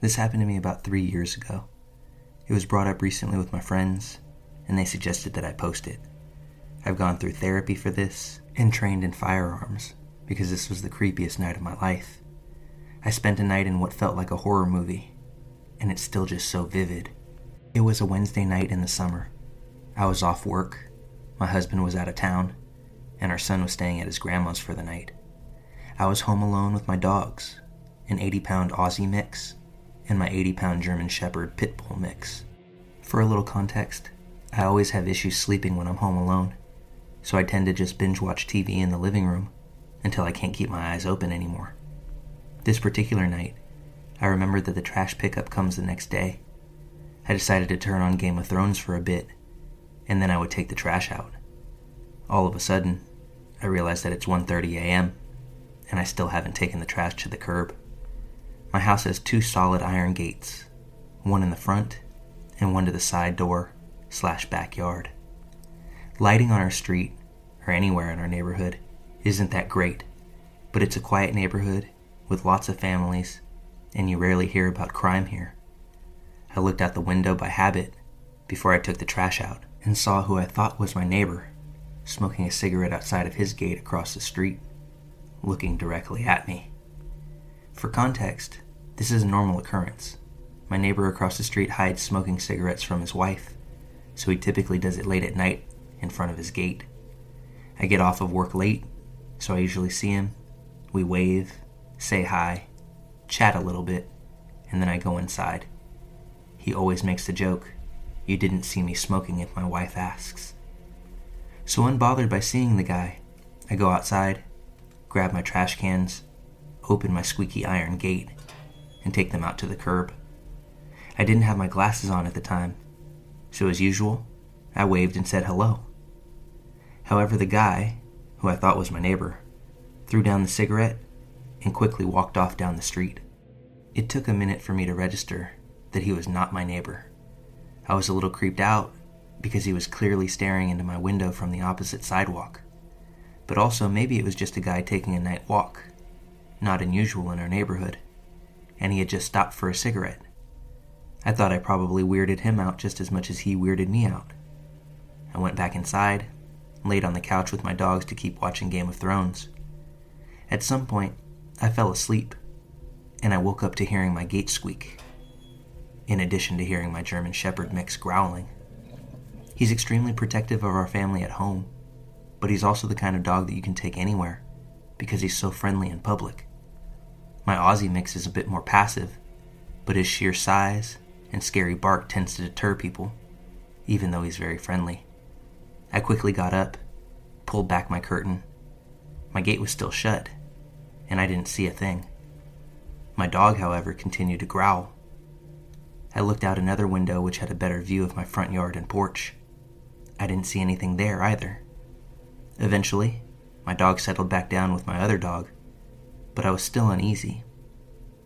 this happened to me about three years ago. It was brought up recently with my friends, and they suggested that I post it. I've gone through therapy for this and trained in firearms because this was the creepiest night of my life. I spent a night in what felt like a horror movie, and it's still just so vivid. It was a Wednesday night in the summer. I was off work, my husband was out of town, and our son was staying at his grandma's for the night. I was home alone with my dogs, an 80 pound Aussie mix, and my 80 pound German Shepherd Pit Bull mix. For a little context, I always have issues sleeping when I'm home alone, so I tend to just binge watch TV in the living room until I can't keep my eyes open anymore. This particular night, I remembered that the trash pickup comes the next day. I decided to turn on Game of Thrones for a bit, and then I would take the trash out. All of a sudden, I realized that it's 1:30 a.m. and I still haven't taken the trash to the curb. My house has two solid iron gates, one in the front and one to the side door slash backyard. Lighting on our street, or anywhere in our neighborhood, isn't that great, but it's a quiet neighborhood with lots of families, and you rarely hear about crime here. I looked out the window by habit before I took the trash out and saw who I thought was my neighbor smoking a cigarette outside of his gate across the street, looking directly at me. For context, this is a normal occurrence. My neighbor across the street hides smoking cigarettes from his wife, so he typically does it late at night in front of his gate. I get off of work late, so I usually see him. We wave, say hi, chat a little bit, and then I go inside. He always makes the joke, You didn't see me smoking if my wife asks. So, unbothered by seeing the guy, I go outside, grab my trash cans, open my squeaky iron gate, and take them out to the curb. I didn't have my glasses on at the time, so as usual, I waved and said hello. However, the guy, who I thought was my neighbor, threw down the cigarette and quickly walked off down the street. It took a minute for me to register that he was not my neighbor. I was a little creeped out because he was clearly staring into my window from the opposite sidewalk. But also, maybe it was just a guy taking a night walk, not unusual in our neighborhood, and he had just stopped for a cigarette. I thought I probably weirded him out just as much as he weirded me out. I went back inside, laid on the couch with my dogs to keep watching Game of Thrones. At some point, I fell asleep, and I woke up to hearing my gate squeak, in addition to hearing my German Shepherd mix growling. He's extremely protective of our family at home, but he's also the kind of dog that you can take anywhere because he's so friendly in public. My Aussie mix is a bit more passive, but his sheer size and scary bark tends to deter people, even though he's very friendly. I quickly got up, pulled back my curtain. My gate was still shut, and I didn't see a thing. My dog, however, continued to growl. I looked out another window which had a better view of my front yard and porch. I didn't see anything there either. Eventually, my dog settled back down with my other dog, but I was still uneasy.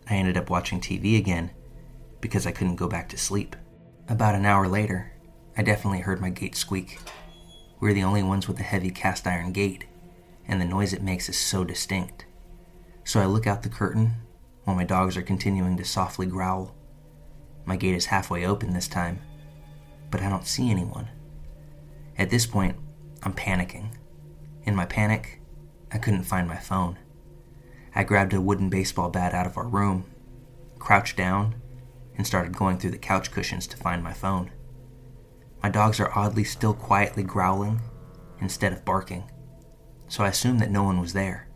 I ended up watching TV again because I couldn't go back to sleep. About an hour later, I definitely heard my gate squeak. We're the only ones with a heavy cast iron gate, and the noise it makes is so distinct. So I look out the curtain while my dogs are continuing to softly growl. My gate is halfway open this time, but I don't see anyone. At this point, I'm panicking. In my panic, I couldn't find my phone. I grabbed a wooden baseball bat out of our room, crouched down, and started going through the couch cushions to find my phone. My dogs are oddly still quietly growling instead of barking, so I assumed that no one was there.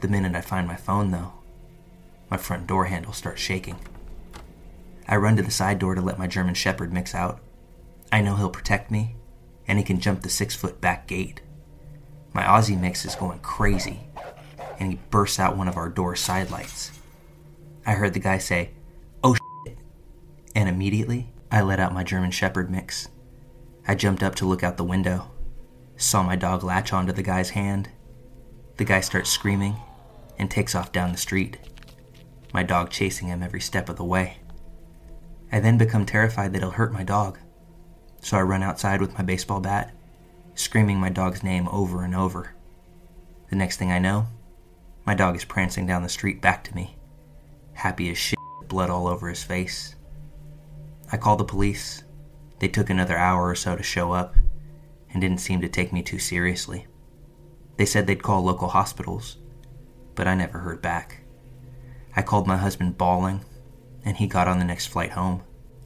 The minute I find my phone, though, my front door handle starts shaking. I run to the side door to let my German Shepherd mix out. I know he'll protect me, and he can jump the six foot back gate. My Aussie mix is going crazy, and he bursts out one of our door side lights. I heard the guy say, Oh shit, and immediately I let out my German Shepherd mix. I jumped up to look out the window, saw my dog latch onto the guy's hand. The guy starts screaming and takes off down the street, my dog chasing him every step of the way. I then become terrified that he'll hurt my dog, so I run outside with my baseball bat, screaming my dog's name over and over. The next thing I know, my dog is prancing down the street back to me, happy as shit, blood all over his face. I called the police. They took another hour or so to show up and didn't seem to take me too seriously. They said they'd call local hospitals, but I never heard back. I called my husband bawling, and he got on the next flight home.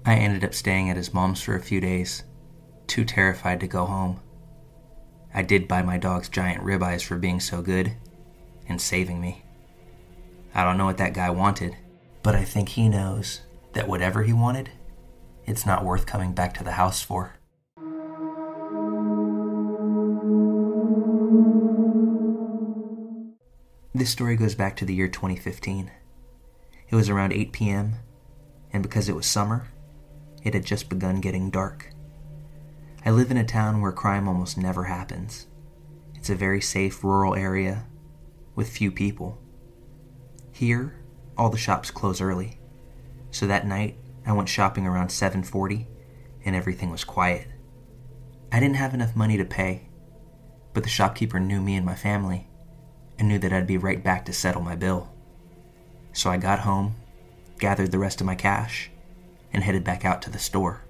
I ended up staying at his mom's for a few days, too terrified to go home. I did buy my dogs giant ribeyes for being so good and saving me. I don't know what that guy wanted, but I think he knows that whatever he wanted, it's not worth coming back to the house for. This story goes back to the year 2015. It was around 8 p.m., and because it was summer, it had just begun getting dark. I live in a town where crime almost never happens. It's a very safe rural area with few people. Here, all the shops close early. So that night, I went shopping around 7:40 and everything was quiet. I didn't have enough money to pay, but the shopkeeper knew me and my family and knew that I'd be right back to settle my bill. So I got home, gathered the rest of my cash, and headed back out to the store.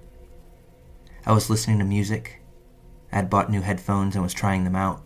I was listening to music. I had bought new headphones and was trying them out.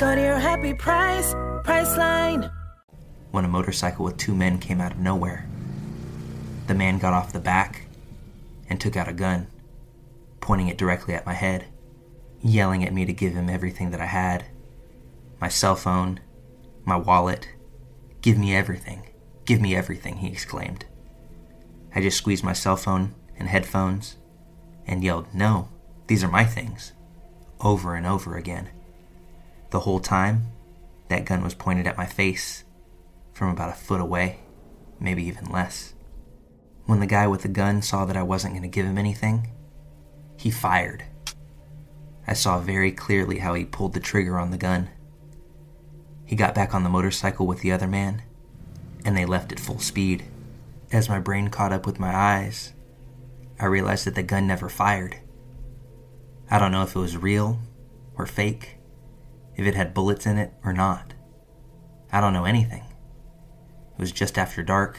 Go to your happy price, Priceline. when a motorcycle with two men came out of nowhere. The man got off the back and took out a gun, pointing it directly at my head, yelling at me to give him everything that I had my cell phone, my wallet. Give me everything. Give me everything, he exclaimed. I just squeezed my cell phone and headphones and yelled, No, these are my things, over and over again. The whole time, that gun was pointed at my face from about a foot away, maybe even less. When the guy with the gun saw that I wasn't going to give him anything, he fired. I saw very clearly how he pulled the trigger on the gun. He got back on the motorcycle with the other man, and they left at full speed. As my brain caught up with my eyes, I realized that the gun never fired. I don't know if it was real or fake, if it had bullets in it or not. I don't know anything. It was just after dark.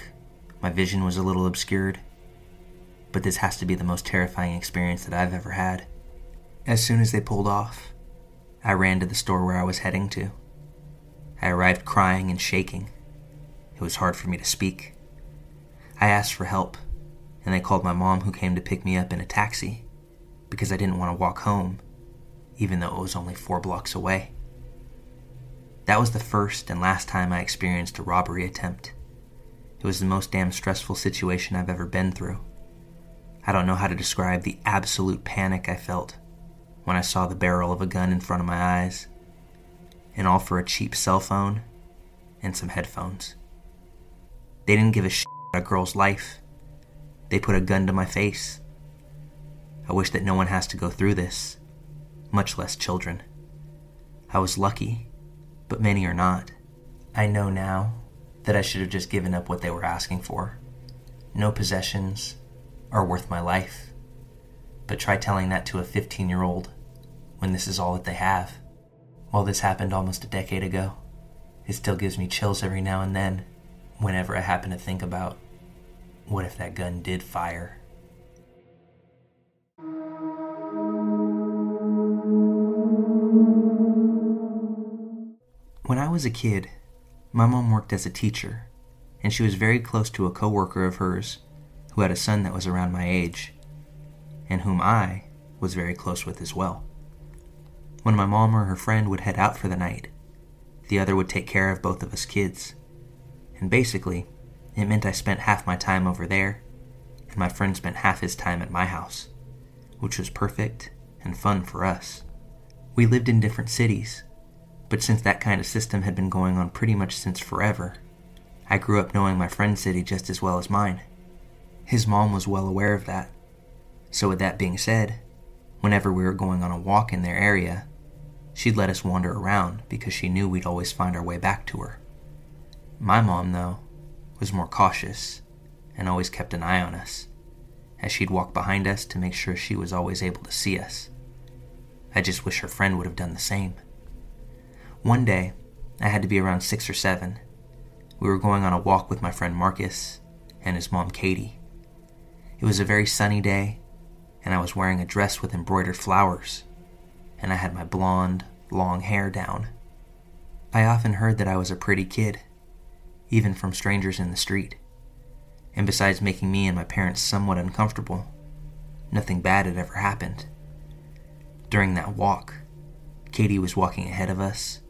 My vision was a little obscured. But this has to be the most terrifying experience that I've ever had. As soon as they pulled off, I ran to the store where I was heading to. I arrived crying and shaking. It was hard for me to speak. I asked for help, and they called my mom, who came to pick me up in a taxi because I didn't want to walk home, even though it was only four blocks away. That was the first and last time I experienced a robbery attempt. It was the most damn stressful situation I've ever been through. I don't know how to describe the absolute panic I felt when I saw the barrel of a gun in front of my eyes, and all for a cheap cell phone and some headphones. They didn't give a shit about a girl's life. They put a gun to my face. I wish that no one has to go through this, much less children. I was lucky but many are not. I know now that I should have just given up what they were asking for. No possessions are worth my life. But try telling that to a 15 year old when this is all that they have. While this happened almost a decade ago, it still gives me chills every now and then whenever I happen to think about what if that gun did fire. Was a kid, my mom worked as a teacher, and she was very close to a coworker of hers who had a son that was around my age, and whom I was very close with as well. When my mom or her friend would head out for the night, the other would take care of both of us kids. And basically, it meant I spent half my time over there, and my friend spent half his time at my house, which was perfect and fun for us. We lived in different cities, but since that kind of system had been going on pretty much since forever, I grew up knowing my friend's city just as well as mine. His mom was well aware of that. So, with that being said, whenever we were going on a walk in their area, she'd let us wander around because she knew we'd always find our way back to her. My mom, though, was more cautious and always kept an eye on us, as she'd walk behind us to make sure she was always able to see us. I just wish her friend would have done the same. One day, I had to be around six or seven. We were going on a walk with my friend Marcus and his mom Katie. It was a very sunny day, and I was wearing a dress with embroidered flowers, and I had my blonde, long hair down. I often heard that I was a pretty kid, even from strangers in the street. And besides making me and my parents somewhat uncomfortable, nothing bad had ever happened. During that walk, Katie was walking ahead of us,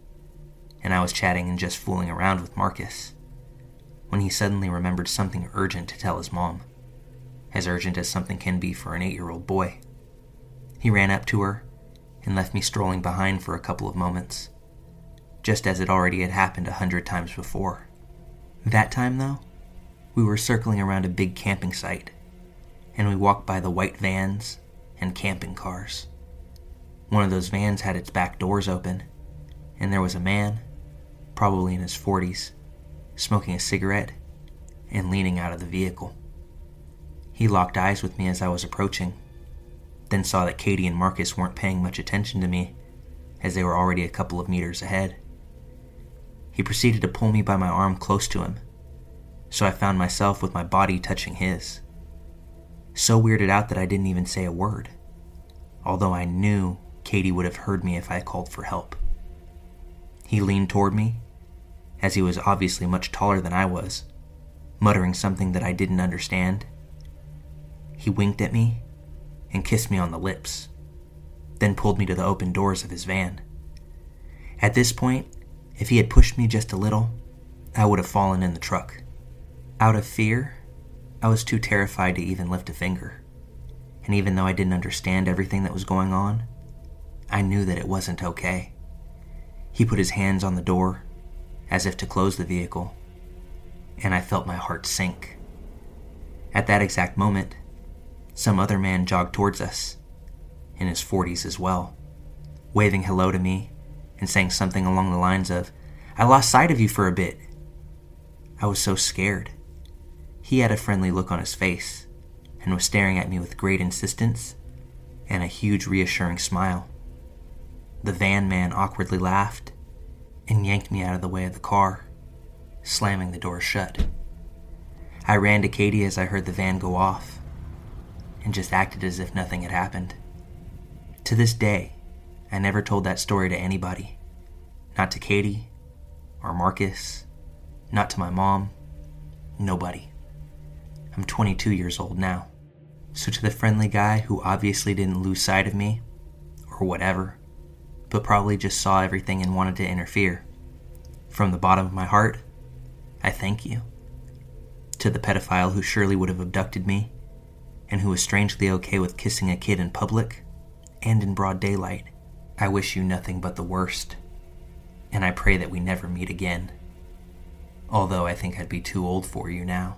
and I was chatting and just fooling around with Marcus, when he suddenly remembered something urgent to tell his mom, as urgent as something can be for an eight year old boy. He ran up to her and left me strolling behind for a couple of moments, just as it already had happened a hundred times before. That time, though, we were circling around a big camping site, and we walked by the white vans and camping cars. One of those vans had its back doors open, and there was a man, probably in his 40s, smoking a cigarette and leaning out of the vehicle. He locked eyes with me as I was approaching, then saw that Katie and Marcus weren't paying much attention to me, as they were already a couple of meters ahead. He proceeded to pull me by my arm close to him, so I found myself with my body touching his. So weirded out that I didn't even say a word, although I knew Katie would have heard me if I called for help. He leaned toward me, as he was obviously much taller than I was, muttering something that I didn't understand. He winked at me and kissed me on the lips, then pulled me to the open doors of his van. At this point, if he had pushed me just a little, I would have fallen in the truck. Out of fear, I was too terrified to even lift a finger. And even though I didn't understand everything that was going on, I knew that it wasn't okay. He put his hands on the door, as if to close the vehicle, and I felt my heart sink. At that exact moment, some other man jogged towards us, in his 40s as well, waving hello to me and saying something along the lines of, I lost sight of you for a bit. I was so scared. He had a friendly look on his face and was staring at me with great insistence and a huge reassuring smile. The van man awkwardly laughed and yanked me out of the way of the car, slamming the door shut. I ran to Katie as I heard the van go off and just acted as if nothing had happened. To this day, I never told that story to anybody. Not to Katie or Marcus, not to my mom, nobody. I'm 22 years old now. So, to the friendly guy who obviously didn't lose sight of me, or whatever, but probably just saw everything and wanted to interfere, from the bottom of my heart, I thank you. To the pedophile who surely would have abducted me, and who was strangely okay with kissing a kid in public and in broad daylight, I wish you nothing but the worst, and I pray that we never meet again. Although I think I'd be too old for you now.